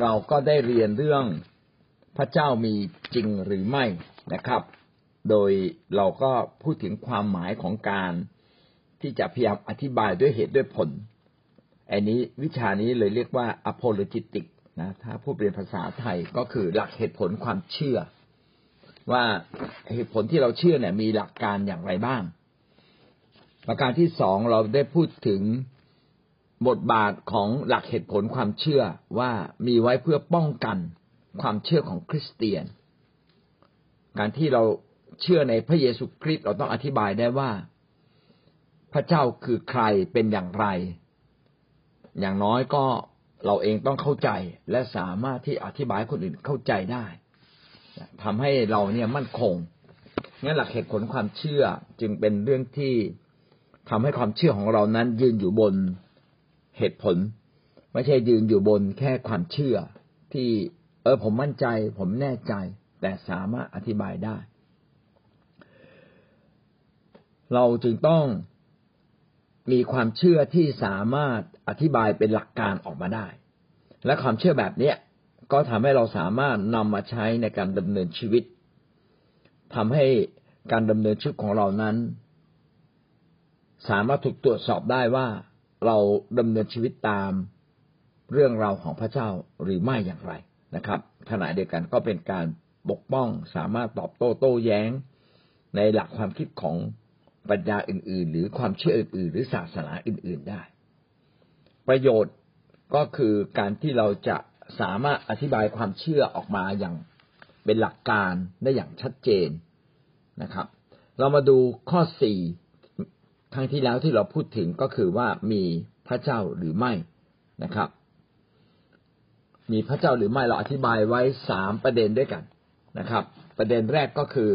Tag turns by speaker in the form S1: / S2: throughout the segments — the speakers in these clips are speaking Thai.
S1: เราก็ได้เรียนเรื่องพระเจ้ามีจริงหรือไม่นะครับ โดยเราก็พูดถึงความหมายของการที่จะพยายามอธิบายด้วยเหตุด้วยผลอันนี้วิชานี้เลยเรียกว่า apologetic นะถ้าพูดเป็นภาษาไทยก็คือหลักเหตุผลความเชื่อ ว่าเหตุผลที่เราเชื่อเนี่ยมีหลักการอย่างไรบ้าง ประการที่สองเราได้พูดถึง บทบาทของหลักเหตุผลความเชื่อว่ามีไว้เพื่อป้องกันความเชื่อของคริสเตียน การที่เราเชื่อในพระเยซูคริสต์เราต้องอธิบายได้ว่า พระเจ้าคือใครเป็นอย่างไร อย่างน้อยก็เราเองต้องเข้าใจและสามารถที่อธิบายคนอื่นเข้าใจได้ทำให้เราเนี่ยมั่นคงงั้นหลักเหตุผลความเชื่อจึงเป็นเรื่องที่ทำให้ความเชื่อของเรานั้นยืนอยู่บน เหตุผล ไม่ใช่ยืนอยู่บนแค่ความเชื่อ ที่เออผมมั่นใจ ผมแน่ใจ แต่สามารถอธิบายได้ เราจึงต้องมีความเชื่อที่สามารถอธิบายเป็นหลักการออกมาได้ และความเชื่อแบบเนี้ยก็ทำให้เราสามารถนำมาใช้ในการดำเนินชีวิตทำให้การดำเนินชีวิตของเรานั้น สามารถถูกตรวจสอบได้ว่า เราดำเนินชีวิตตามเรื่องราวของพระเจ้าหรือไม่อย่างไรนะครับขณะเดียวกันก็เป็นการปกป้องสามารถตอบโต้โต้แย้ง ในหลักความคิดของปัญญาอื่น ๆ หรือความเชื่ออื่น ๆ หรือศาสนาอื่น ๆได้ ประโยชน์ก็คือการที่เราจะสามารถอธิบายความเชื่อออกมาอย่างเป็นหลักการได้อย่างชัดเจนนะครับ เรามาดูข้อสี่ ครั้งที่แล้วที่เราพูดถึงก็คือว่ามีพระเจ้าหรือไม่นะครับ มีพระเจ้าหรือไม่เราอธิบายไว้สามประเด็นด้วยกันนะครับ ประเด็นแรกก็คือ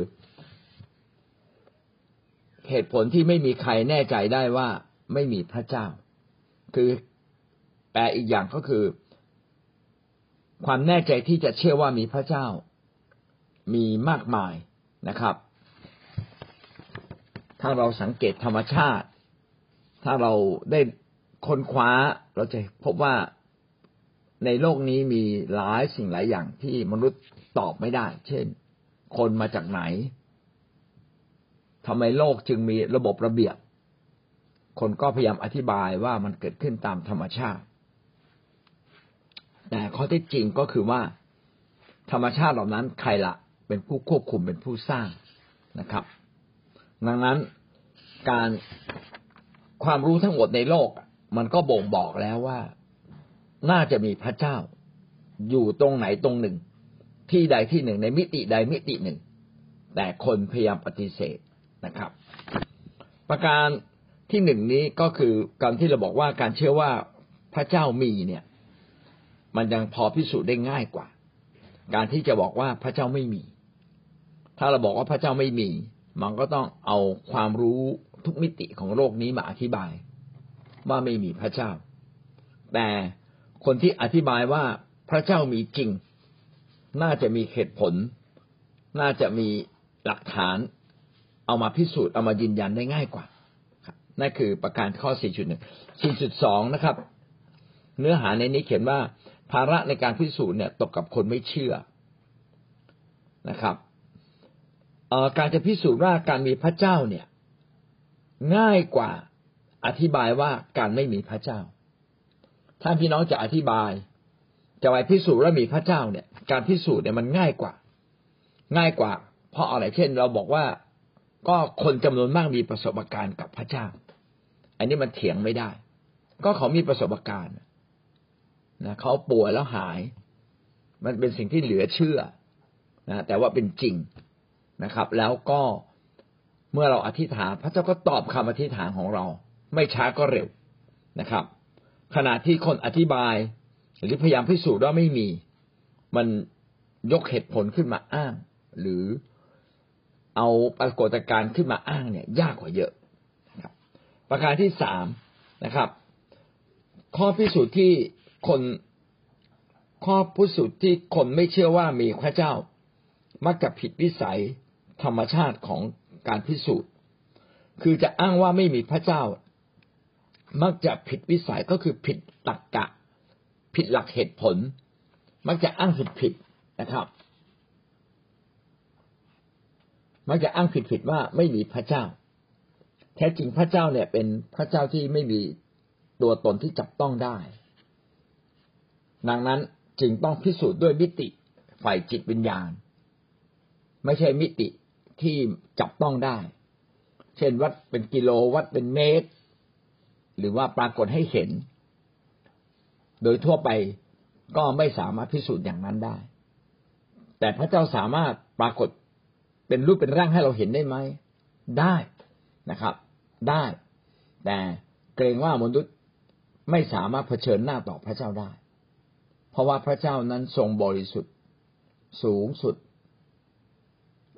S1: เหตุผลที่ไม่มีใครแน่ใจได้ว่าไม่มีพระเจ้า คือแปลอีกอย่างก็คือ ความแน่ใจที่จะเชื่อว่ามีพระเจ้า มีมากมายนะครับ ถ้าเราสังเกตธรรมชาติ ถ้าเราได้ค้นคว้าเราจะพบว่าในโลกนี้มีหลายสิ่งหลายอย่างที่มนุษย์ตอบไม่ได้ เช่น คนมาจากไหนทำไมโลกจึงมีระบบระเบียบ คนก็พยายามอธิบายว่ามันเกิดขึ้นตามธรรมชาติ แต่ข้อที่จริงก็คือว่า ธรรมชาติเหล่านั้นใครละเป็นผู้ควบคุมเป็นผู้สร้างนะครับ ดังนั้นการความรู้ทั้งหมดในโลก มันก็บ่งบอกแล้วว่า น่าจะมีพระเจ้า อยู่ตรงไหนตรงหนึ่ง ที่ใดที่หนึ่งในมิติใดมิติหนึ่ง แต่คนพยายามปฏิเสธนะครับ ประการที่หนึ่งนี้ก็คือการที่เราบอกว่าการเชื่อว่าพระเจ้ามีเนี่ย มันยังพอพิสูจน์ได้ง่ายกว่า การที่จะบอกว่าพระเจ้าไม่มี ถ้าเราบอกว่าพระเจ้าไม่มี มันก็ต้องเอาความรู้ทุกมิติของโลกนี้มาอธิบาย ว่าไม่มีพระเจ้า แต่คนที่อธิบายว่าพระเจ้ามีจริง น่าจะมีเหตุผล น่าจะมีหลักฐาน เอามาพิสูจน์เอามายืนยันได้ง่ายกว่านั่นคือประการข้อ 4.1 4.2 นะครับ เนื้อหาในนี้เขียนว่า ภาระในการพิสูจน์เนี่ยตกกับคนไม่เชื่อนะครับ การจะพิสูจน์ว่าการมีพระเจ้าเนี่ย ง่ายกว่าอธิบายว่าการไม่มีพระเจ้า ถ้าพี่น้องจะอธิบาย จะไปพิสูจน์ว่ามีพระเจ้าเนี่ย การพิสูจน์เนี่ยมันง่ายกว่า ง่ายกว่า เพราะอะไรเช่น เราบอกว่า ก็คนจำนวนมากมีประสบการณ์กับพระเจ้า อันนี้มันเถียงไม่ได้ ก็เขามีประสบการณ์นะเขาป่วยแล้วหาย มันเป็นสิ่งที่เหลือเชื่อนะแต่ว่าเป็นจริง นะครับ แล้วก็เมื่อเราอธิษฐาน พระเจ้าก็ตอบคำอธิษฐานของเรา ไม่ช้าก็เร็วนะครับ ขณะที่คนอธิบาย หรือพยายามพิสูจน์ว่าไม่มี มันยกเหตุผลขึ้นมาอ้าง หรือเอาปรากฏการณ์ขึ้นมาอ้างเนี่ยยากกว่าเยอะครับ ประการที่สามนะครับ ข้อพิสูจน์ที่คนข้อพิสูจน์ที่คนไม่เชื่อว่ามีพระเจ้ามักจะผิดวิสัย ธรรมชาติของการพิสูจน์ คือจะอ้างว่าไม่มีพระเจ้า มักจะผิดวิสัยก็คือผิดหลักกะ ผิดหลักเหตุผล มักจะอ้างผิดผิดนะครับ มักจะอ้างผิดผิดว่าไม่มีพระเจ้า แท้จริงพระเจ้าเนี่ยเป็นพระเจ้าที่ไม่มีตัวตนที่จับต้องได้ ดังนั้นจึงต้องพิสูจน์ด้วยมิติฝ่ายจิตวิญญาณ ไม่ใช่มิติ ที่จับต้องได้ เช่นวัดเป็นกิโลวัดเป็นเมตร หรือว่าปรากฏให้เห็น โดยทั่วไปก็ไม่สามารถพิสูจน์อย่างนั้นได้ แต่พระเจ้าสามารถปรากฏเป็นรูปเป็นร่างให้เราเห็นได้ไหม ได้นะครับ ได้ แต่เกรงว่ามนุษย์ไม่สามารถเผชิญหน้าต่อพระเจ้าได้ เพราะว่าพระเจ้านั้นทรงบริสุทธิ์ สูงสุด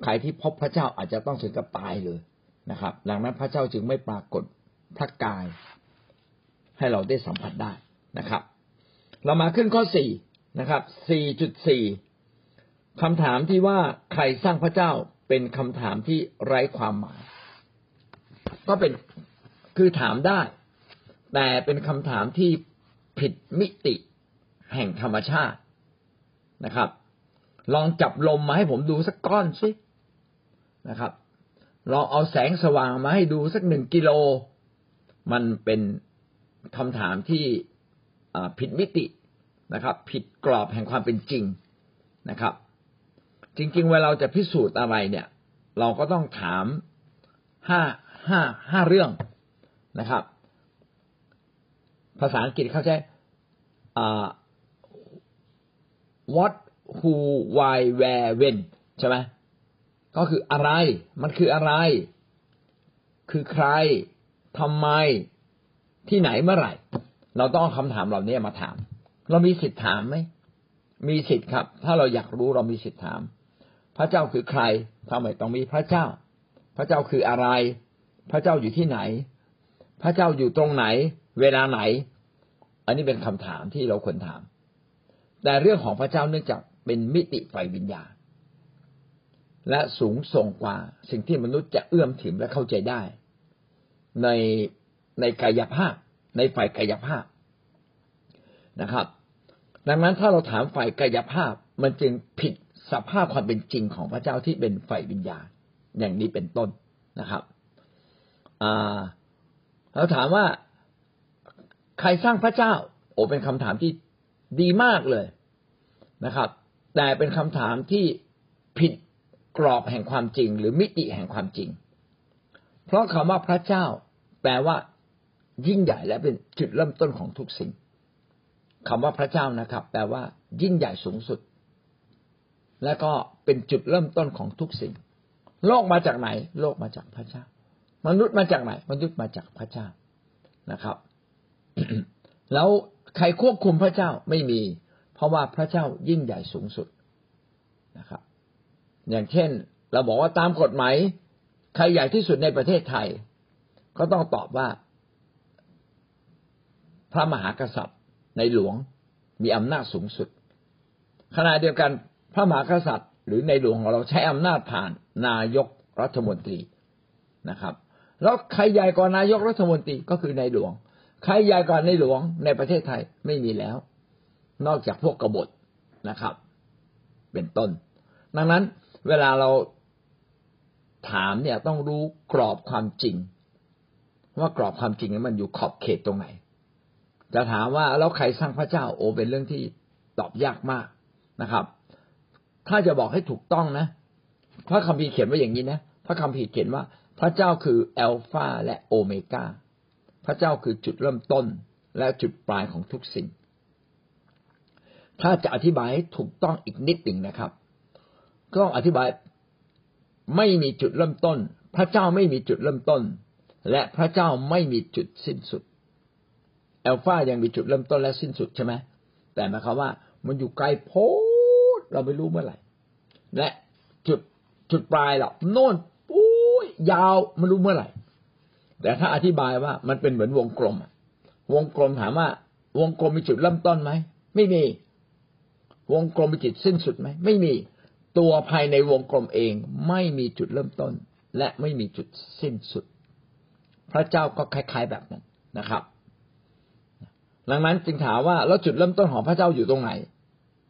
S1: ใครที่พบพระเจ้าอาจจะต้องถึงกับตายเลยนะครับ ดังนั้นพระเจ้าจึงไม่ปรากฏพระกาย ให้เราได้สัมผัสได้นะครับ เรามาขึ้นข้อสี่นะครับสี่จุดสี่คำถามที่ว่าใครสร้างพระเจ้าเป็นคำถามที่ไร้ความหมาย ก็เป็นคือถามได้ แต่เป็นคำถามที่ผิดมิติแห่งธรรมชาตินะครับ ลองจับลมมาให้ผมดูสักก้อนสิ นะครับลองเอาแสงสว่างมาให้ดูสักหนึ่งกิโล มันเป็นคำถามที่ผิดมิตินะครับ ผิดกรอบแห่งความเป็นจริงนะครับ จริง ๆ เวลาเราจะพิสูจน์อะไรเนี่ย เราก็ต้องถามห้าห้าห้าเรื่องนะครับ ภาษาอังกฤษเขาใช้ what who why where when ใช่ไหม ก็คืออะไร มันคืออะไร คือใครทำไม ที่ไหนเมื่อไหร่ เราต้องคำถามเหล่านี้มาถาม เรามีสิทธิ์ถามไหม มีสิทธิ์ครับ ถ้าเราอยากรู้เรามีสิทธิ์ถาม พระเจ้าคือใครทำไมต้องมีพระเจ้า พระเจ้าคืออะไร พระเจ้าอยู่ที่ไหน พระเจ้าอยู่ตรงไหน เวลาไหน อันนี้เป็นคำถามที่เราควรถาม แต่เรื่องของพระเจ้าเนื่องจากเป็นมิติไฟวิญญาณ และสูงส่งกว่า สิ่งที่มนุษย์จะเอื้อมถึงและเข้าใจได้ ในในกายภาพ ในฝ่ายกายภาพนะครับ ดังนั้นถ้าเราถามฝ่ายกายภาพมันจึงผิดสภาพความเป็นจริงของพระเจ้าที่เป็นฝ่ายวิญญาณอย่างนี้เป็นต้นนะครับเราถามว่าใครสร้างพระเจ้า โอ้เป็นคำถามที่ดีมากเลยนะครับ แต่เป็นคำถามที่ผิด กรอบแห่งความจริง หรือมิติแห่งความจริง เพราะคำว่าพระเจ้า แปลว่า ยิ่งใหญ่และเป็นจุดเริ่มต้นของทุกสิ่งคำว่าพระเจ้านะครับ แปลว่า ยิ่งใหญ่สูงสุด และก็เป็นจุดเริ่มต้นของทุกสิ่ง โลกมาจากไหน โลกมาจากพระเจ้า มนุษย์มาจากไหน มนุษย์มาจากพระเจ้านะครับ แล้วใครควบคุมพระเจ้าไม่มี เพราะว่าพระเจ้ายิ่งใหญ่สูงสุดนะครับ อย่างเช่น เราบอกว่าตามกฎหมายใครใหญ่ที่สุดในประเทศไทย ก็ต้องตอบว่า พระมหากษัตริย์ในหลวงมีอำนาจสูงสุดขณะเดียวกันพระมหากษัตริย์ หรือในหลวงของเราใช้อำนาจผ่านนายกรัฐมนตรีนะครับ แล้วใครใหญ่กว่านายกรัฐมนตรีก็คือในหลวง ใครใหญ่กว่าในหลวงในประเทศไทยไม่มีแล้ว นอกจากพวกกบฏนะครับ เป็นต้น ดังนั้น เวลาเราถามเนี่ยต้องรู้กรอบความจริง ว่ากรอบความจริงมันอยู่ขอบเขตตรงไหนจะถามว่าแล้วใครสร้างพระเจ้าโอเป็นเรื่องที่ตอบยากมากนะครับ ถ้าจะบอกให้ถูกต้องนะ พระคัมภีร์เขียนว่าอย่างนี้นะพระคัมภีร์เขียนว่า พระเจ้าคืออัลฟาและโอเมกาพระเจ้าคือจุดเริ่มต้นและจุดปลายของทุกสิ่ง ถ้าจะอธิบายให้ถูกต้องอีกนิดหนึ่งนะครับ ก็อธิบายไม่มีจุดเริ่มต้น พระเจ้าไม่มีจุดเริ่มต้น และพระเจ้าไม่มีจุดสิ้นสุดอัลฟายังมีจุดเริ่มต้นและสิ้นสุดใช่ไหมแต่หมายความว่ามันอยู่ไกลโพ้เราไม่รู้เมื่อไหร่ และจุดจุดปลายเราโน่นปุ้ยยาวไม่รู้เมื่อไหร่ แต่ถ้าอธิบายว่ามันเป็นเหมือนวงกลมวงกลมถามว่า วงกลมมีจุดเริ่มต้นไหมไม่มี วงกลมมีจุดสิ้นสุดไหมไม่มี ตัวภายในวงกลมเองไม่มีจุดเริ่มต้น และไม่มีจุดสิ้นสุด พระเจ้าก็คล้าย ๆแบบนั้นนะครับ ดังนั้นจึงถามว่าแล้วจุดเริ่มต้นของพระเจ้าอยู่ตรงไหน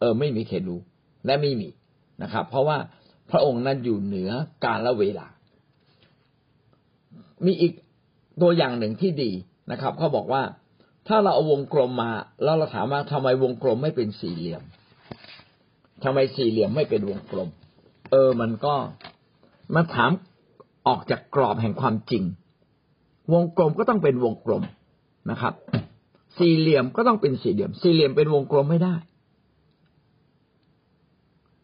S1: เออ ไม่มีใครรู้และไม่มีนะครับ เพราะว่าพระองค์นั้นอยู่เหนือกาละเวลา มีอีกตัวอย่างหนึ่งที่ดีนะครับเขาบอกว่าถ้าเราเอาวงกลมมาแล้วเราถามว่าทำไมวงกลมไม่เป็นสี่เหลี่ยม ทำไมสี่เหลี่ยมไม่เป็นวงกลม เออ มันก็มันถามออกจากกรอบแห่งความจริง วงกลมก็ต้องเป็นวงกลมนะครับ สี่เหลี่ยมก็ต้องเป็นสี่เหลี่ยม สี่เหลี่ยมเป็นวงกลมไม่ได้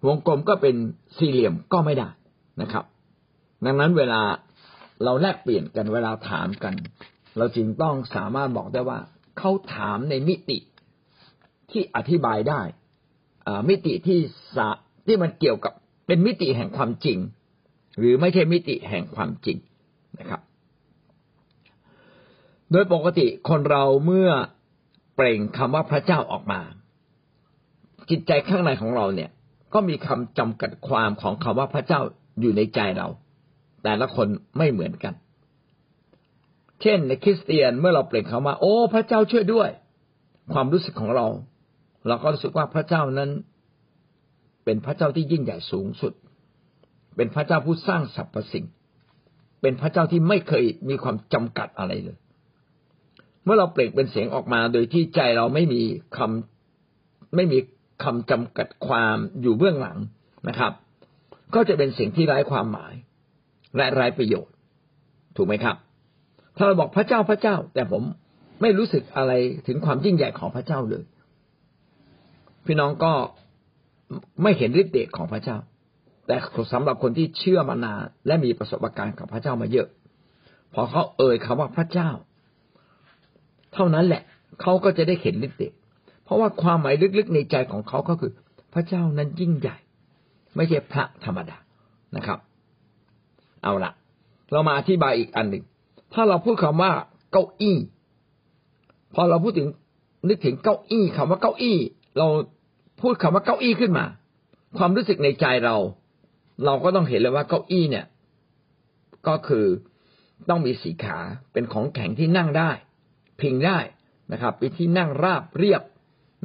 S1: วงกลมก็เป็นสี่เหลี่ยมก็ไม่ได้นะครับ ดังนั้นเวลาเราแลกเปลี่ยนกันเวลาถามกัน เราจึงต้องสามารถบอกได้ว่าเขาถามในมิติที่อธิบายได้ มิติที่สะที่มันเกี่ยวกับเป็นมิติแห่งความจริง หรือไม่ใช่มิติแห่งความจริงนะครับ โดยปกติคนเราเมื่อเปล่งคำว่าพระเจ้าออกมา จิตใจข้างในของเราเนี่ย ก็มีคำจำกัดความของคำว่าพระเจ้าอยู่ในใจเรา แต่ละคนไม่เหมือนกัน เช่นในคริสเตียนเมื่อเราเปล่งคำว่า โอ้ พระเจ้าช่วยด้วย ความรู้สึกของเรา เราก็รู้สึกว่าพระเจ้านั้น เป็นพระเจ้าที่ยิ่งใหญ่สูงสุด เป็นพระเจ้าผู้สร้างสรรพสิ่ง เป็นพระเจ้าที่ไม่เคยมีความจำกัดอะไรเลย เมื่อเราเปล่งเป็นเสียงออกมาโดยที่ใจเราไม่มีคำไม่มีคำจำกัดความอยู่เบื้องหลังนะครับ ก็จะเป็นเสียงที่ไร้ความหมาย และไร้ประโยชน์ ถูกไหมครับ ถ้าเราบอกพระเจ้าพระเจ้า แต่ผมไม่รู้สึกอะไรถึงความยิ่งใหญ่ของพระเจ้าเลย พี่น้องก็ไม่เห็นฤทธิ์เดชของพระเจ้า แต่สำหรับคนที่เชื่อมานานและมีประสบการณ์กับพระเจ้ามาเยอะ พอเขาเอ่ยคำว่าพระเจ้า เท่านั้นแหละเขาก็จะได้เห็นฤทธิ์เดชเพราะว่าความหมายลึกๆในใจของเขาก็คือ พระเจ้านั้นยิ่งใหญ่ ไม่ใช่พระธรรมดานะครับ เอาละเรามาอธิบายอีกอันหนึ่งถ้าเราพูดคำว่าเก้าอี้ พอเราพูดถึงนึกถึงเก้าอี้คำว่าเก้าอี้ เรา พูดคำว่าเก้าอี้ขึ้นมา ความรู้สึกในใจเรา เราก็ต้องเห็นเลยว่าเก้าอี้เนี่ย ก็คือต้องมีสีขาเป็นของแข็งที่นั่งได้ พิงได้นะครับเป็นที่นั่งราบเรียบ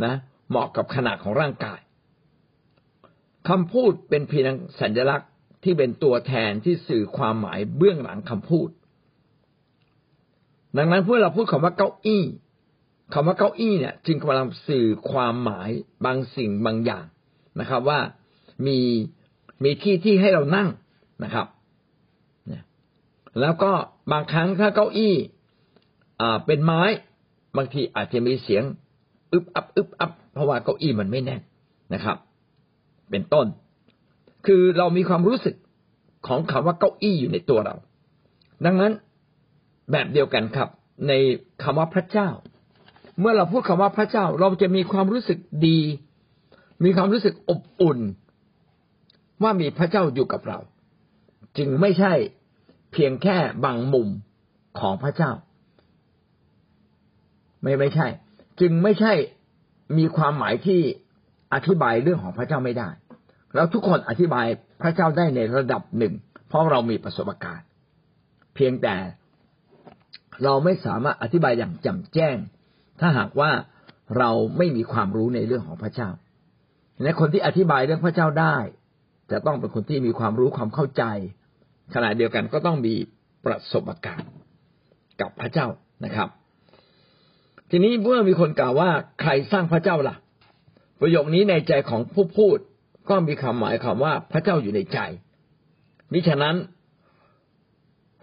S1: นะ เหมาะกับขนาดของร่างกายคำพูดเป็นเพียงสัญลักษณ์ที่เป็นตัวแทนที่สื่อความหมายเบื้องหลังคำพูด ดังนั้นเพื่อเราพูดคำว่าเก้าอี้ คำว่าเก้าอี้เนี่ย จึงกำลังสื่อความหมายบางสิ่งบางอย่างนะครับ ว่ามีมีที่ที่ให้เรานั่งนะครับแล้วก็บางครั้งถ้าเก้าอี้อ่าเป็นไม้ บางทีอาจจะมีเสียงอึบอับอึบอับเพราะว่าเก้าอี้มันไม่แน่นนะครับ เป็นต้น คือเรามีความรู้สึกของคำว่าเก้าอี้อยู่ในตัวเรา ดังนั้นแบบเดียวกันครับ ในคำว่าพระเจ้า เมื่อเราพูดคำว่าพระเจ้าเราจะมีความรู้สึกดี มีความรู้สึกอบอุ่น ว่ามีพระเจ้าอยู่กับเรา จึงไม่ใช่เพียงแค่บางมุมของพระเจ้า ไม่ไม่ใช่ จึงไม่ใช่มีความหมายที่อธิบายเรื่องของพระเจ้าไม่ได้ แล้วทุกคนอธิบายพระเจ้าได้ในระดับหนึ่ง เพราะเรามีประสบการณ์ เพียงแต่เราไม่สามารถอธิบายอย่างจ่มแจ้ง ถ้าหากว่าเราไม่มีความรู้ในเรื่องของพระเจ้าในคนที่อธิบายเรื่องพระเจ้าได้ จะต้องเป็นคนที่มีความรู้ความเข้าใจ ขณะเดียวกันก็ต้องมีประสบการณ์กับพระเจ้านะครับ ทีนี้เมื่อมีคนกล่าวว่าใครสร้างพระเจ้าล่ะ ประโยคนี้ในใจของผู้พูดก็มีคำหมายคำว่าพระเจ้าอยู่ในใจมิฉะนั้น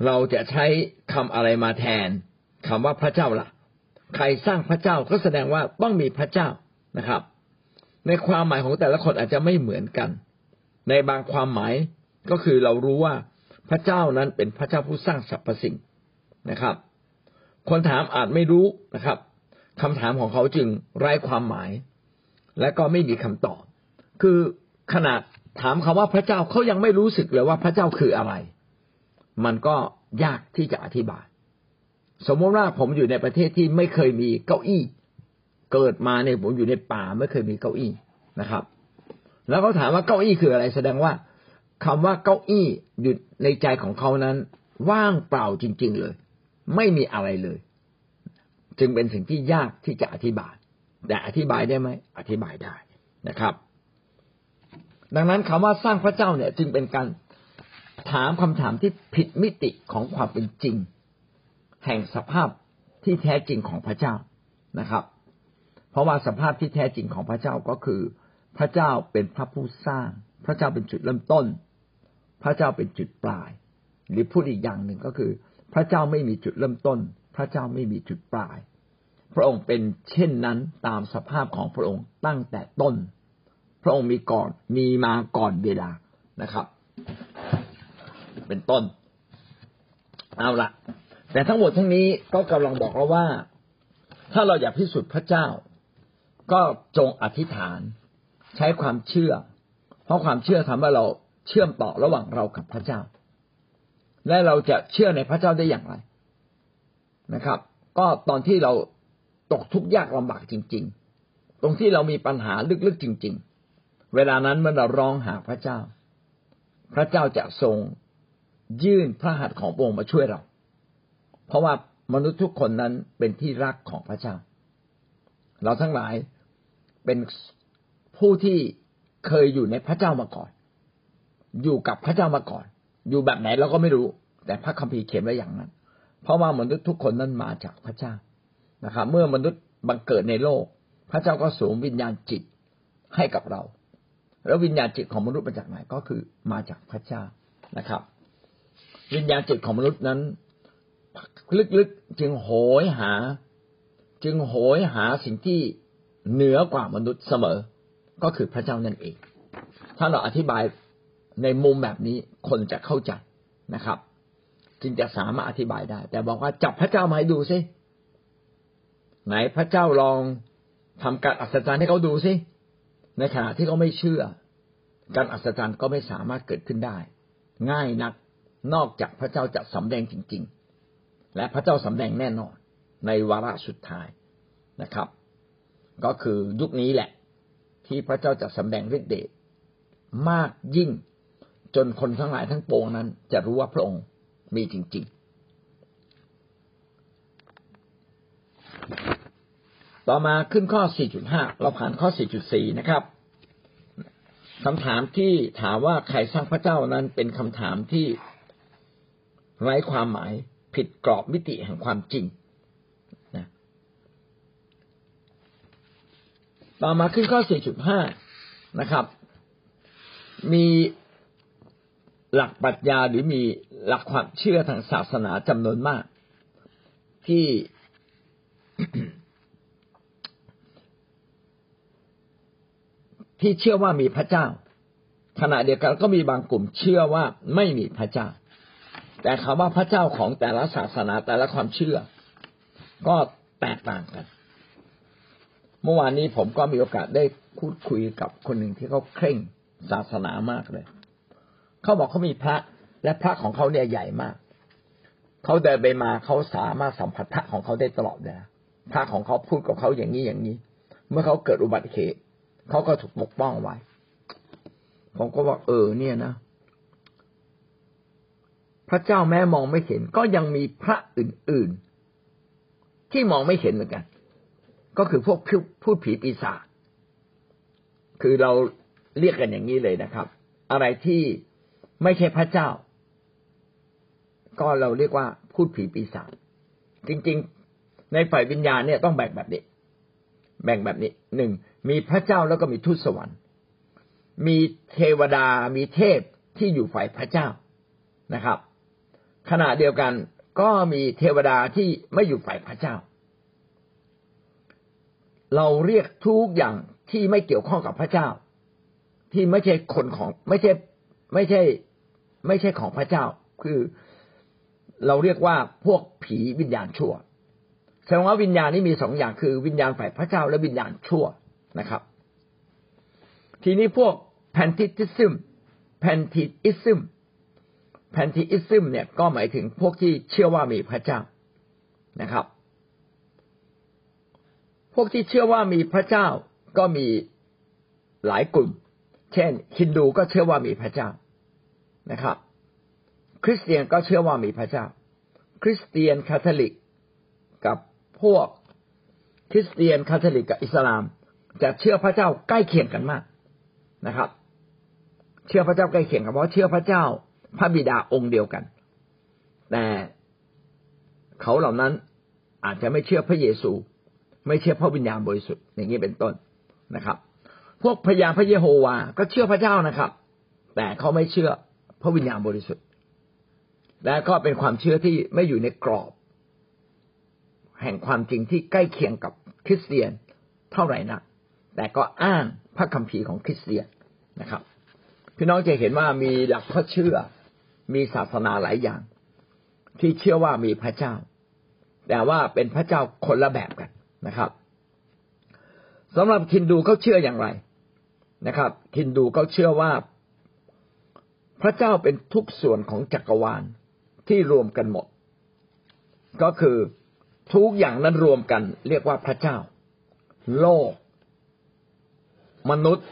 S1: เราจะใช้คำอะไรมาแทนคำว่าพระเจ้าล่ะ ใครสร้างพระเจ้าก็แสดงว่าต้องมีพระเจ้านะครับ ในความหมายของแต่ละคนอาจจะไม่เหมือนกัน ในบางความหมายก็คือเรารู้ว่าพระเจ้านั้นเป็นพระเจ้าผู้สร้างสรรพสิ่งนะครับ คนถามอาจไม่รู้นะครับคำถามของเขาจึงไร้ความหมาย และก็ไม่มีคำตอบ คือขนาดถามคำว่าพระเจ้าเขายังไม่รู้สึกเลยว่าพระเจ้าคืออะไร มันก็ยากที่จะอธิบาย สมมติว่าผมอยู่ในประเทศที่ไม่เคยมีเก้าอี้ เกิดมาเนี่ยผมอยู่ในป่าไม่เคยมีเก้าอี้นะครับ แล้วเขาถามว่าเก้าอี้คืออะไร แสดงว่าคำว่าเก้าอี้อยู่ในใจของเขานั้น ว่างเปล่าจริง ๆเลย ไม่มีอะไรเลย จึงเป็นสิ่งที่ยากที่จะอธิบาย แต่อธิบายได้ไหมอธิบายได้นะครับ ดังนั้นคำว่าสร้างพระเจ้าเนี่ย จึงเป็นการถามคำถามที่ผิดมิติของความเป็นจริง แห่งสภาพที่แท้จริงของพระเจ้านะครับ เพราะว่าสภาพที่แท้จริงของพระเจ้าก็คือ พระเจ้าเป็นพระผู้สร้าง พระเจ้าเป็นจุดเริ่มต้น พระเจ้าเป็นจุดปลาย หรือพูดอีกอย่างหนึ่งก็คือ พระเจ้าไม่มีจุดเริ่มต้น พระเจ้าไม่มีจุดปลาย พระองค์เป็นเช่นนั้นตามสภาพของพระองค์ตั้งแต่ต้น พระองค์มีก่อนมีมาก่อนเวลานะครับ เป็นต้น เอาละ แต่ทั้งหมดทั้งนี้ก็กำลังบอกเราว่า ถ้าเราอยากพิสูจน์พระเจ้า ก็จงอธิษฐาน ใช้ความเชื่อ เพราะความเชื่อทำให้เราเชื่อมต่อระหว่างเรากับพระเจ้า และเราจะเชื่อในพระเจ้าได้อย่างไรนะครับ ก็ตอนที่เราตกทุกข์ยากลำบากจริง ๆ ตรงที่เรามีปัญหาลึกๆจริง ๆ เวลานั้นเมื่อเราร้องหาพระเจ้า พระเจ้าจะทรงยื่นพระหัตถ์ของพระองค์มาช่วยเรา เพราะว่ามนุษย์ทุกคนนั้นเป็นที่รักของพระเจ้า เราทั้งหลายเป็นผู้ที่เคยอยู่ในพระเจ้ามาก่อน อยู่กับพระเจ้ามาก่อน อยู่แบบไหนเราก็ไม่รู้ แต่พระคัมภีร์เขียนไว้อย่างนั้น เพราะว่ามนุษย์ทุกคนนั้นมาจากพระเจ้านะครับเมื่อมนุษย์บังเกิดในโลก พระเจ้าก็สูงวิญญาณจิตให้กับเรา แล้ววิญญาณจิตของมนุษย์มาจากไหนก็คือมาจากพระเจ้านะครับ วิญญาณจิตของมนุษย์นั้น ลึกๆจึงโหยหา จึงโหยหาสิ่งที่เหนือกว่ามนุษย์เสมอ ก็คือพระเจ้านั่นเอง ถ้าเราอธิบายในมุมแบบนี้คนจะเข้าใจนะครับ จึงจะสามารถอธิบายได้ แต่บอกว่าจับพระเจ้ามาให้ดูซิไหนพระเจ้าลองทำการอัศจรรย์ให้เขาดูซิในขณะที่เขาไม่เชื่อ การอัศจรรย์ก็ไม่สามารถเกิดขึ้นได้ ง่ายนักนอกจากพระเจ้าจะสำแดงจริง ๆ และพระเจ้าสำแดงแน่นอนในวาระสุดท้ายนะครับ ก็คือยุคนี้แหละ ที่พระเจ้าจะสำแดงฤทธิ์เดชมากยิ่งจนคนทั้งหลายทั้งปวงนั้น จะรู้ว่าพระองค์มีจริง ๆ ต่อมาขึ้นข้อ 4.5 เราผ่านข้อ 4.4 นะครับคำถามที่ถามว่าใครสร้างพระเจ้านั้นเป็นคำถามที่ไร้ความหมาย ผิดกรอบมิติแห่งความจริงนะต่อมาขึ้นข้อ 4.5 นะครับ มีหลักปรัชญาหรือมีหลักความเชื่อทางศาสนาจำนวนมาก ที่ที่เชื่อว่ามีพระเจ้าขณะเดียวกันก็มีบางกลุ่มเชื่อว่าไม่มีพระเจ้า แต่คำว่าพระเจ้าของแต่ละศาสนาแต่ละความเชื่อ ก็แตกต่างกัน เมื่อวานนี้ผมก็มีโอกาสได้พูดคุยกับคนหนึ่งที่เขาเคร่งศาสนามากเลย เขาบอกเขามีพระและพระของเขาเนี่ยใหญ่มาก เขาเดินไปมาเขาสามารถสัมผัสพระของเขาได้ตลอดเลยพระของเขาพูดกับเขาอย่างนี้อย่างนี้ เมื่อเขาเกิดอุบัติเหตุเขาก็ถูกปกป้องไว้ ผมก็บอกเออเนี่ยนะ พระเจ้าแม้มองไม่เห็น ก็ยังมีพระอื่นๆ ที่มองไม่เห็นเหมือนกัน ก็คือพวกพูดผีปีศาจคือเราเรียกกันอย่างนี้เลยนะครับ อะไรที่ไม่ใช่พระเจ้า ก็เราเรียกว่าพูดผีปีศาจจริง ๆ ในฝ่ายวิญญาณเนี่ยต้องแบ่งแบบนี้ แบ่งแบบนี้หนึ่งมีพระเจ้าแล้วก็มีทูตสวรรค์ มีเทวดามีเทพที่อยู่ฝ่ายพระเจ้านะครับ ขณะเดียวกันก็มีเทวดาที่ไม่อยู่ฝ่ายพระเจ้า เราเรียกทุกอย่างที่ไม่เกี่ยวข้องกับพระเจ้า ที่ไม่ใช่คนของไม่ใช่ไม่ใช่ ไม่ใช่ของพระเจ้า คือเราเรียกว่าพวกผีวิญญาณชั่วแสดงว่าวิญญาณนี้มีสองอย่างคือวิญญาณฝ่ายพระเจ้าและวิญญาณชั่วนะครับ ทีนี้พวก pantheism pantheism pantheism เนี่ยก็หมายถึงพวกที่เชื่อว่ามีพระเจ้านะครับ พวกที่เชื่อว่ามีพระเจ้าก็มีหลายกลุ่ม เช่นฮินดูก็เชื่อว่ามีพระเจ้านะครับ คริสเตียนก็เชื่อว่ามีพระเจ้า คริสเตียนคาทอลิกกับพวกคริสเตียนคาทอลิกกับอิสลาม จะเชื่อพระเจ้าใกล้เคียงกันมากนะครับ เชื่อพระเจ้าใกล้เคียงกันเพราะเชื่อพระเจ้า พระบิดาองค์เดียวกัน แต่เขาเหล่านั้นอาจจะไม่เชื่อพระเยซู ไม่เชื่อพระวิญญาณบริสุทธิ์อย่างนี้เป็นต้นนะครับ พวกพญาพระเยโฮวา ก็เชื่อพระเจ้านะครับ แต่เขาไม่เชื่อพระวิญญาณบริสุทธิ์ และก็เป็นความเชื่อที่ไม่อยู่ในกรอบ แห่งความจริงที่ใกล้เคียงกับคริสเตียนเท่าไหร่นักแต่ก็อ้างพระคัมภีร์ของคริสเตียนนะครับ พี่น้องจะเห็นว่ามีหลักข้อเชื่อ มีศาสนาหลายอย่าง ที่เชื่อว่ามีพระเจ้า แต่ว่าเป็นพระเจ้าคนละแบบกันนะครับสำหรับคินดูเขาเชื่ออย่างไรนะครับ คินดูเขาเชื่อว่า พระเจ้าเป็นทุกส่วนของจักรวาลที่รวมกันหมด ก็คือทุกอย่างนั้นรวมกัน เรียกว่าพระเจ้า โลก มนุษย์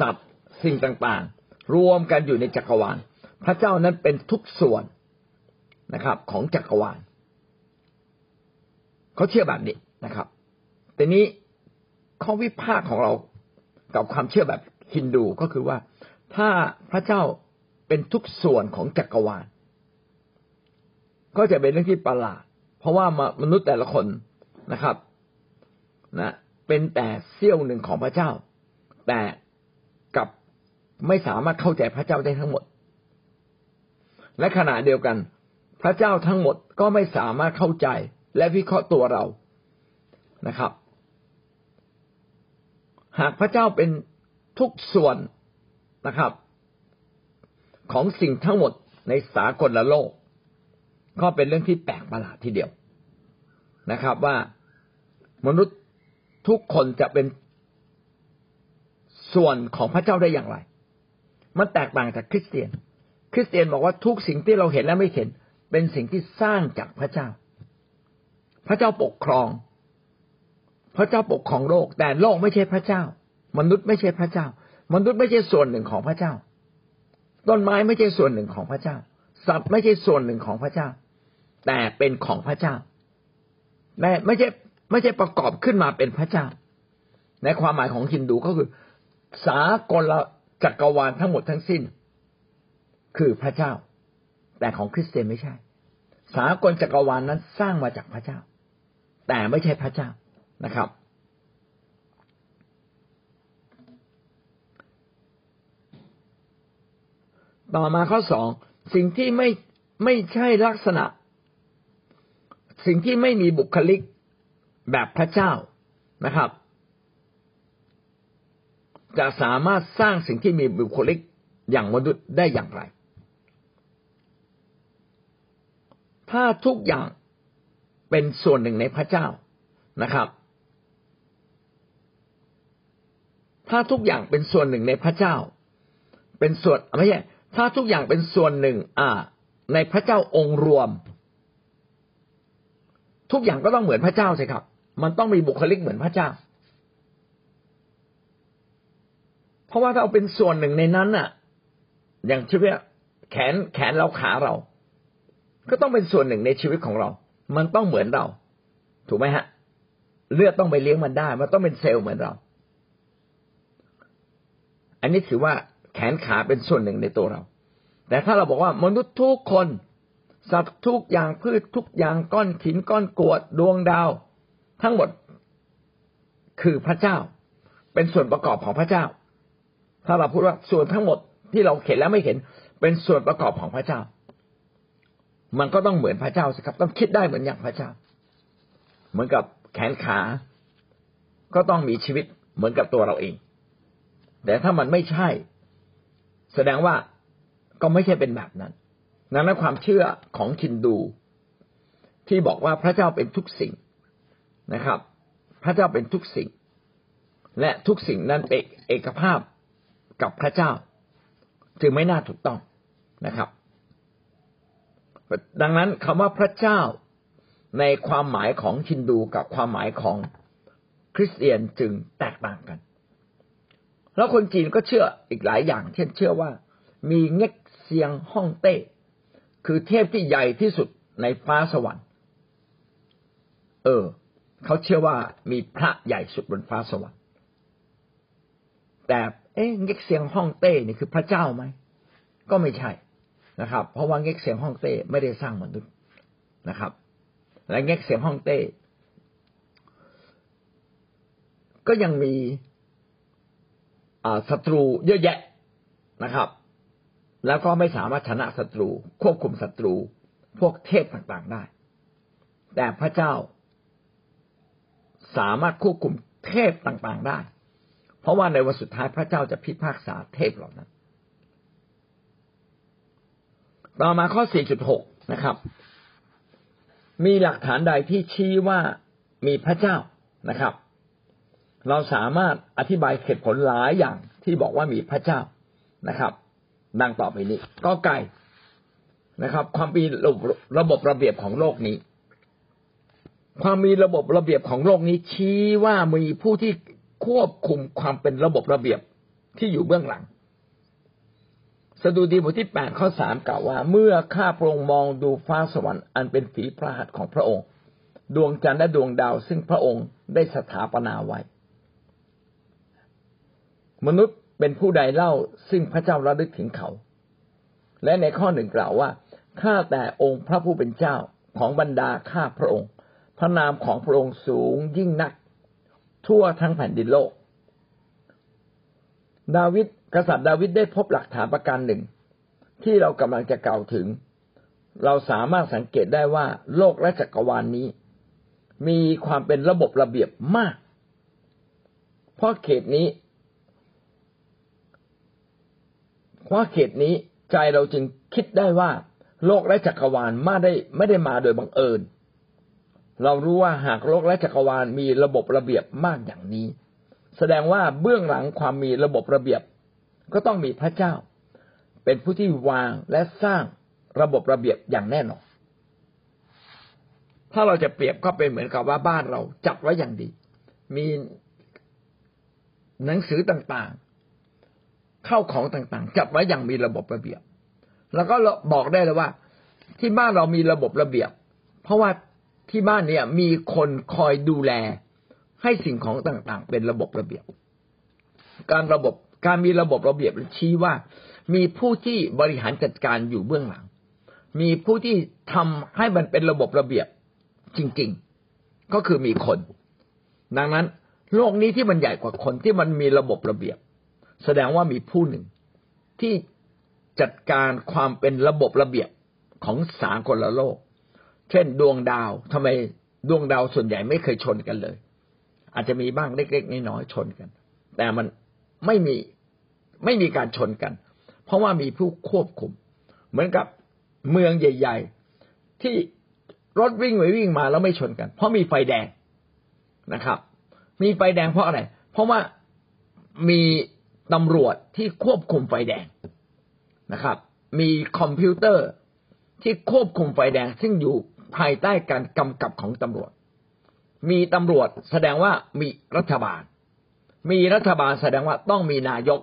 S1: สัตว์ สิ่งต่างๆ รวมกันอยู่ในจักรวาล พระเจ้านั้นเป็นทุกส่วนนะครับ ของจักรวาลเขาเชื่อแบบนี้นะครับแต่นี้ข้อวิพากษ์ของเรากับความเชื่อแบบฮินดูก็คือว่า ถ้าพระเจ้าเป็นทุกส่วนของจักรวาล ก็จะเป็นเรื่องที่ประหลาด เพราะว่ามนุษย์แต่ละคนนะครับนะเป็นแต่เสี้ยวหนึ่งของพระเจ้า แต่กับไม่สามารถเข้าใจพระเจ้าได้ทั้งหมด และขณะเดียวกัน พระเจ้าทั้งหมดก็ไม่สามารถเข้าใจและวิเคราะห์ตัวเรานะครับ หากพระเจ้าเป็นทุกส่วนนะครับ ของสิ่งทั้งหมดในสากลละโลก ก็เป็นเรื่องที่แปลกประหลาดทีเดียวนะครับ ว่ามนุษย์ทุกคนจะเป็นส่วนของพระเจ้าได้อย่างไร มันแตกต่างจากคริสเตียน ริสเตียนบอกว่าทุกสิ่งที่เราเห็นและไม่เห็น เป็นสิ่งที่สร้างจากพระเจ้า พระเจ้าปกครอง พระเจ้าปกครองโลก แต่โลกไม่ใช่พระเจ้า มนุษย์ไม่ใช่พระเจ้า มนุษย์ไม่ใช่ส่วนหนึ่งของพระเจ้า ต้นไม้ไม่ใช่ส่วนหนึ่งของพระเจ้า สัตว์ไม่ใช่ส่วนหนึ่งของพระเจ้า แต่เป็นของพระเจ้าแต่ไม่ใช่ไม่ใช่ประกอบขึ้นมาเป็นพระเจ้า ในความหมายของฮินดูก็คือ สากลจักรวาลทั้งหมดทั้งสิ้น คือพระเจ้า แต่ของคริสเตียนไม่ใช่ สากลจักรวาลนั้นสร้างมาจากพระเจ้า แต่ไม่ใช่พระเจ้านะครับ ต่อมาข้อสองสิ่งที่ไม่ไม่ใช่ลักษณะ สิ่งที่ไม่มีบุคลิกแบบพระเจ้านะครับ จะสามารถสร้างสิ่งที่มีบุคลิกอย่างมนุษย์ได้อย่างไร ถ้าทุกอย่างเป็นส่วนหนึ่งในพระเจ้านะครับ ถ้าทุกอย่างเป็นส่วนหนึ่งในพระเจ้า เป็นส่วนไม่ใช่ถ้าทุกอย่างเป็นส่วนหนึ่ง อ่า ในพระเจ้าองค์รวม ทุกอย่างก็ต้องเหมือนพระเจ้าใช่ครับ มันต้องมีบุคลิกเหมือนพระเจ้า เพราะว่าถ้าเอาเป็นส่วนหนึ่งในนั้นน่ะ อย่างเช่นแขนแขนเราขาเรา ก็ต้องเป็นส่วนหนึ่งในชีวิตของเรา มันต้องเหมือนเรา ถูกไหมฮะ เลือดต้องไปเลี้ยงมันได้ มันต้องเป็นเซลล์เหมือนเรา อันนี้ถือว่าแขนขาเป็นส่วนหนึ่งในตัวเรา แต่ถ้าเราบอกว่ามนุษย์ทุกคน สัตว์ทุกอย่างพืชทุกอย่างก้อนหินก้อนกรวดดวงดาว ทั้งหมดคือพระเจ้า เป็นส่วนประกอบของพระเจ้า ถ้าเราพูดว่าส่วนทั้งหมดที่เราเห็นแล้วไม่เห็นเป็นส่วนประกอบของพระเจ้า มันก็ต้องเหมือนพระเจ้าสิครับ ต้องคิดได้เหมือนอย่างพระเจ้า เหมือนกับแขนขา ก็ต้องมีชีวิตเหมือนกับตัวเราเอง แต่ถ้ามันไม่ใช่ แสดงว่าก็ไม่ใช่เป็นแบบนั้นดังนั้นความเชื่อของคินดู ที่บอกว่าพระเจ้าเป็นทุกสิ่งนะครับ พระเจ้าเป็นทุกสิ่ง และทุกสิ่งนั้นเป็นเอกภาพกับพระเจ้า จึงไม่น่าถูกต้องนะครับ ดังนั้นคำว่าพระเจ้าในความหมายของฮินดูกับความหมายของคริสเตียนจึงแตกต่างกัน แล้วคนจีนก็เชื่ออีกหลายอย่าง เช่นเชื่อว่า มีเง็กเซียงฮ่องเต้คือเทพที่ใหญ่ที่สุดในฟ้าสวรรค์ เออ เขาเชื่อว่ามีพระใหญ่สุดบนฟ้าสวรรค์ แต่ เอ๊ะเง็กเซียงฮ่องเต้นี่คือพระเจ้าไหม ก็ไม่ใช่ นะครับ เพราะว่าเง็กเซียงฮ่องเต้ไม่ได้สร้างมนุษย์นะครับ และเง็กเซียงฮ่องเต้ ก็ยังมีศัตรูเยอะแยะนะครับ แล้วก็ไม่สามารถชนะศัตรู ควบคุมศัตรู พวกเทพต่างๆได้ แต่พระเจ้าสามารถควบคุมเทพต่างๆได้ เพราะว่าในวันสุดท้ายพระเจ้าจะพิพากษาเทพเหล่านั้น ต่อมาข้อ 4.6 นะครับ มีหลักฐานใดที่ชี้ว่ามีพระเจ้านะครับ เราสามารถอธิบายเหตุผลหลายอย่างที่บอกว่ามีพระเจ้านะครับ ดังต่อไปนี้ ก็ไก่นะครับ ความมีระบบระเบียบของโลกนี้ ความมีระบบระเบียบของโลกนี้ ชี้ว่ามีผู้ที่ควบคุมความเป็นระบบระเบียบที่อยู่เบื้องหลัง สดุดีบทที่แปดข้อสามกล่าวว่า เมื่อข้าพระองค์มองดูฟ้าสวรรค์อันเป็นฝีพระหัตถ์ของพระองค์ ดวงจันทร์และดวงดาว ซึ่งพระองค์ได้สถาปนาไว้ มนุษย์เป็นผู้ใดเล่าซึ่งพระเจ้าระลึกถึงเขา และในข้อหนึ่งกล่าวว่าข้าแต่องค์พระผู้เป็นเจ้าของบรรดาข้าพระองค์ พระนามของพระองค์สูงยิ่งนัก ทั่วทั้งแผ่นดินโลก ดาวิดกษัตริย์ดาวิดได้พบหลักฐานประการหนึ่ง ที่เรากำลังจะกล่าวถึง เราสามารถสังเกตได้ว่าโลกและจักรวาลนนี้ มีความเป็นระบบระเบียบมาก เพราะเขตนี้ เพราะเขตนี้ใจเราจึงคิดได้ว่า โลกและจักรวาลม่ได้ไม่ได้มาโดยบังเอิญ เรารู้ว่าหากโลกและจักรวาลมีระบบระเบียบมากอย่างนี้ แสดงว่าเบื้องหลังความมีระบบระเบียบ ก็ต้องมีพระเจ้า เป็นผู้ที่วางและสร้างระบบระเบียบอย่างแน่นอน ถ้าเราจะเปรียบก็เป็นเหมือนกับว่าบ้านเราจัดไว้อย่างดี มีหนังสือต่างๆ เข้าของต่างๆ จัดไว้อย่างมีระบบระเบียบ แล้วก็บอกได้เลยว่า ที่บ้านเรามีระบบระเบียบ เพราะว่าที่บ้านเนี่ยมีคนคอยดูแล ให้สิ่งของต่างๆ เป็นระบบระเบียบ การระบบการมีระบบระเบียบชี้ว่า มีผู้ที่บริหารจัดการอยู่เบื้องหลัง มีผู้ที่ทำให้มันเป็นระบบระเบียบจริง ๆ ก็คือมีคน ดังนั้น โลกนี้ที่มันใหญ่กว่าคนที่มันมีระบบระเบียบ แสดงว่ามีผู้หนึ่งที่จัดการความเป็นระบบระเบียบของสากลโลก เช่น ดวงดาวทำไมดวงดาวส่วนใหญ่ไม่เคยชนกันเลย อาจจะมีบ้างเล็กๆน้อยๆชนกัน แต่มันไม่มีไม่มีการชนกัน เพราะว่ามีผู้ควบคุม เหมือนกับเมืองใหญ่ ๆ ที่รถวิ่งไปวิ่งมาแล้วไม่ชนกัน เพราะมีไฟแดงนะครับ มีไฟแดงเพราะอะไร เพราะว่ามีตำรวจที่ควบคุมไฟแดงนะครับ มีคอมพิวเตอร์ที่ควบคุมไฟแดง ซึ่งอยู่ภายใต้การกำกับของตำรวจ มีตำรวจแสดงว่ามีรัฐบาล มีรัฐบาลแสดงว่าต้องมีนายก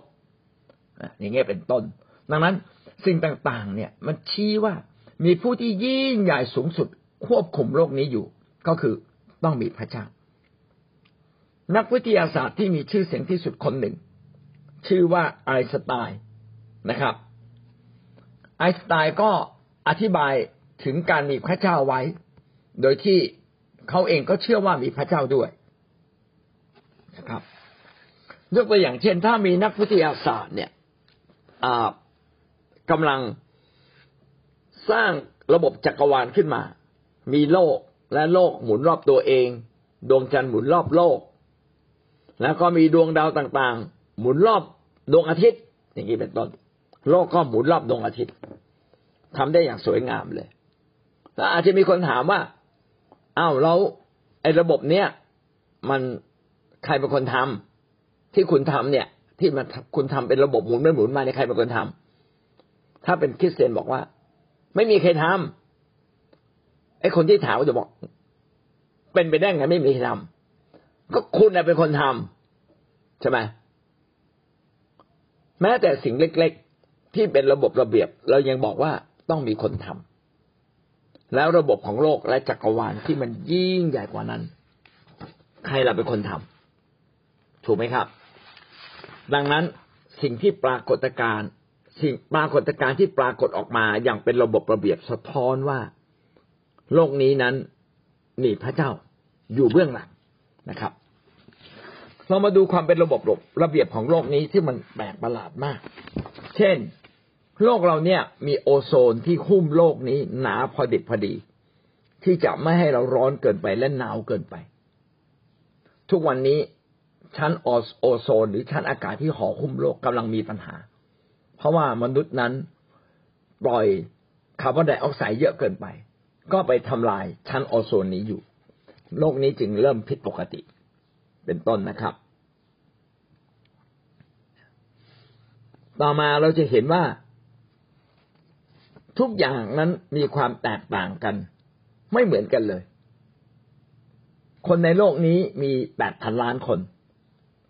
S1: อย่างเงี้ยเป็นต้น ดังนั้นสิ่งต่างๆ เนี่ยมันชี้ว่ามีผู้ที่ยิ่งใหญ่สูงสุดควบคุมโลกนี้อยู่ ก็คือต้องมีพระเจ้า นักวิทยาศาสตร์ที่มีชื่อเสียงที่สุดคนหนึ่ง ชื่อว่าไอน์สไตน์นะครับ ไอน์สไตน์ก็อธิบายถึงการมีพระเจ้าไว้ โดยที่ เขาเองก็เชื่อว่ามีพระเจ้าด้วยนะครับยกตัวอย่างเช่น ถ้ามีนักวิทยาศาสตร์เนี่ยกำลังสร้างระบบจักรวาลขึ้นมา มีโลกและโลกหมุนรอบตัวเอง ดวงจันทร์หมุนรอบโลก แล้วก็มีดวงดาวต่างๆ หมุนรอบดวงอาทิตย์ อย่างนี้เป็นต้น โลกก็หมุนรอบดวงอาทิตย์ทำได้อย่างสวยงามเลยแล้วอาจจะมีคนถามว่า อ้าวแล้วไอ้ระบบเนี้ยมันใครเป็นคนทำที่คุณทำเนี่ย ที่มันคุณทำเป็นระบบหมุนไม่หมุนมาเนี่ยใครเป็นคนทำถ้าเป็นคริสเตียนบอกว่า ไม่มีใครทำไอ้คนที่ถามก็จะบอก เป็นไปได้ไงไม่มีใครทำก็คุณเป็นคนทำใช่ไหมแม้แต่สิ่งเล็ก ๆ ที่เป็นระบบระเบียบ เรายังบอกว่าต้องมีคนทำ แล้วระบบของโลกและจักรวาลที่มันยิ่งใหญ่กว่านั้น ใครเราเป็นคนทำถูกไหมครับ ดังนั้นสิ่งที่ปรากฏการณ์สิ่งปรากฏการณ์ที่ปรากฏออกมาอย่างเป็นระบบระเบียบสะท้อนว่า โลกนี้นั้นมีพระเจ้าอยู่เบื้องหลังนะครับ เรามาดูความเป็นระบบระเบียบของโลกนี้ที่มันแปลกประหลาดมาก เช่น โลกเราเนี่ยมีโอโซนที่หุ้มโลกนี้หนาพอดิบพอดี ที่จะไม่ให้เราร้อนเกินไปและหนาวเกินไป ทุกวันนี้ชั้นโอโซน หรือชั้นอากาศที่ห่อหุ้มโลกกำลังมีปัญหา เพราะว่ามนุษย์นั้นปล่อยคาร์บอนไดออกไซด์เยอะเกินไป ก็ไปทำลายชั้นโอโซนนี้อยู่ โลกนี้จึงเริ่มผิดปกติ เป็นต้นนะครับ ต่อมาเราจะเห็นว่า ทุกอย่างนั้นมีความแตกต่างกัน ไม่เหมือนกันเลย คนในโลกนี้มีแปดพันล้านคน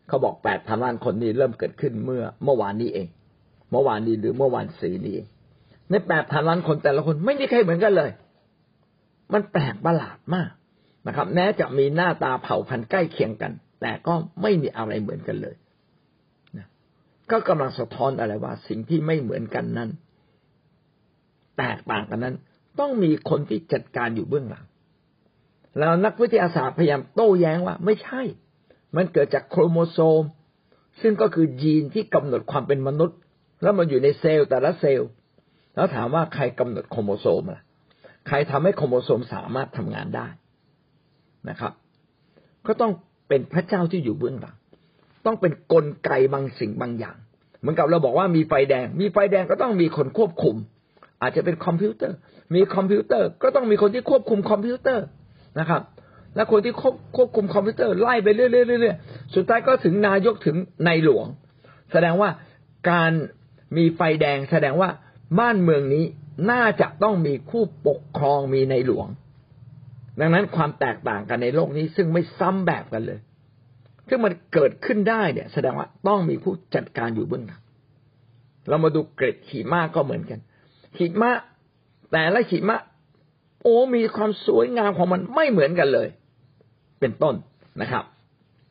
S1: เขาบอกแปดพันล้านคนนี้เริ่มเกิดขึ้นเมื่อเมื่อวานนี้เอง เมื่อวานนี้หรือเมื่อวานสีนี้ในแปดพันล้านคนแต่ละคนไม่มีใครเหมือนกันเลย มันแปลกประหลาดมากนะครับแม้จะมีหน้าตาเผ่าพันธุ์ใกล้เคียงกัน แต่ก็ไม่มีอะไรเหมือนกันเลยก็กำลังสะท้อนอะไรว่า สิ่งที่ไม่เหมือนกันนั้น แตกต่างกันนั้น ต้องมีคนที่จัดการอยู่เบื้องหลัง แล้วนักวิทยาศาสตร์พยายามโต้แย้งว่า ไม่ใช่ มันเกิดจากโครโมโซม ซึ่งก็คือยีนที่กำหนดความเป็นมนุษย์ แล้วมันอยู่ในเซลล์แต่ละเซลล์ แล้วถามว่าใครกำหนดโครโมโซมล่ะ ใครทำให้โครโมโซมสามารถทำงานได้นะครับ ก็ต้องเป็นพระเจ้าที่อยู่เบื้องหลัง ต้องเป็นกลไกบางสิ่งบางอย่าง เหมือนกับเราบอกว่ามีไฟแดง มีไฟแดงก็ต้องมีคนควบคุม อาจจะเป็นคอมพิวเตอร์ มีคอมพิวเตอร์ ก็ต้องมีคนที่ควบคุมคอมพิวเตอร์นะครับ และคนที่ควบควบคุมคอมพิวเตอร์ไล่ไปเรื่อยๆสุดท้ายก็ถึงนายกถึงในหลวง แสดงว่าการมีไฟแดงแสดงว่าบ้านเมืองนี้น่าจะต้องมีผู้ปกครองมีในหลวง ดังนั้นความแตกต่างกันในโลกนี้ซึ่งไม่ซ้ำแบบกันเลย ซึ่งมันเกิดขึ้นได้เนี่ย แสดงว่าต้องมีผู้จัดการอยู่เบื้องหลังเรามาดูเกรดขีมาก็เหมือนกัน ขีมาแต่ละขีมาโอ้มีความสวยงามของมันไม่เหมือนกันเลย เป็นต้นนะครับ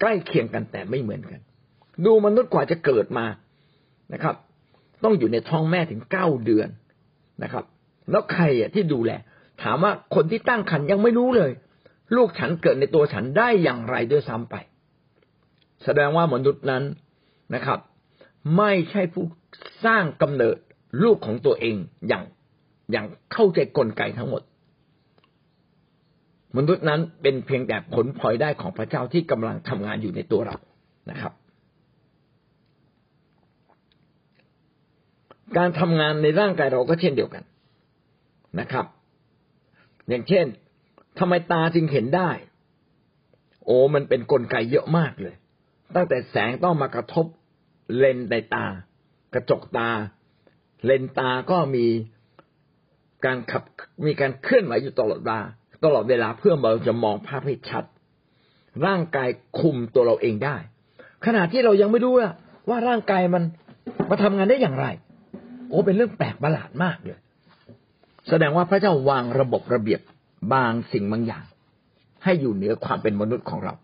S1: ใกล้เคียงกันแต่ไม่เหมือนกัน ดูมนุษย์กว่าจะเกิดมานะครับ ต้องอยู่ในท้องแม่ถึงเก้าเดือนนะครับ แล้วใครอะที่ดูแล ถามว่าคนที่ตั้งครรภ์ยังไม่รู้เลย ลูกฉันเกิดในตัวฉันได้อย่างไรด้วยซ้ำไป แสดงว่ามนุษย์นั้นนะครับ ไม่ใช่ผู้สร้างกำเนิด ลูกของตัวเองอย่างอย่างเข้าใจกลไกทั้งหมด มนุษย์นั้นเป็นเพียงแต่ผลพลอยได้ของพระเจ้าที่กำลังทำงานอยู่ในตัวเรานะครับ การทำงานในร่างกายเราก็เช่นเดียวกันนะครับ อย่างเช่นทำไมตาจึงเห็นได้ โอ้มันเป็นนกลไกเยอะมากเลย ตั้งแต่แสงต้องมากระทบเลนในตากระจกตา เลนตาก็มีการขับมีการเคลื่อนไหวอยู่ตลอดเวลาตลอดเวลาเพื่อเราจะมองภาพให้ชัด ร่างกายคุมตัวเราเองได้ ขณะที่เรายังไม่รู้ว่าร่างกายมันมาทำงานได้อย่างไร โอ้เป็นเรื่องแปลกประหลาดมากเลย แสดงว่าพระเจ้าวางระบบระเบียบบางสิ่งบางอย่าง ให้อยู่เหนือความเป็นมนุษย์ของเรา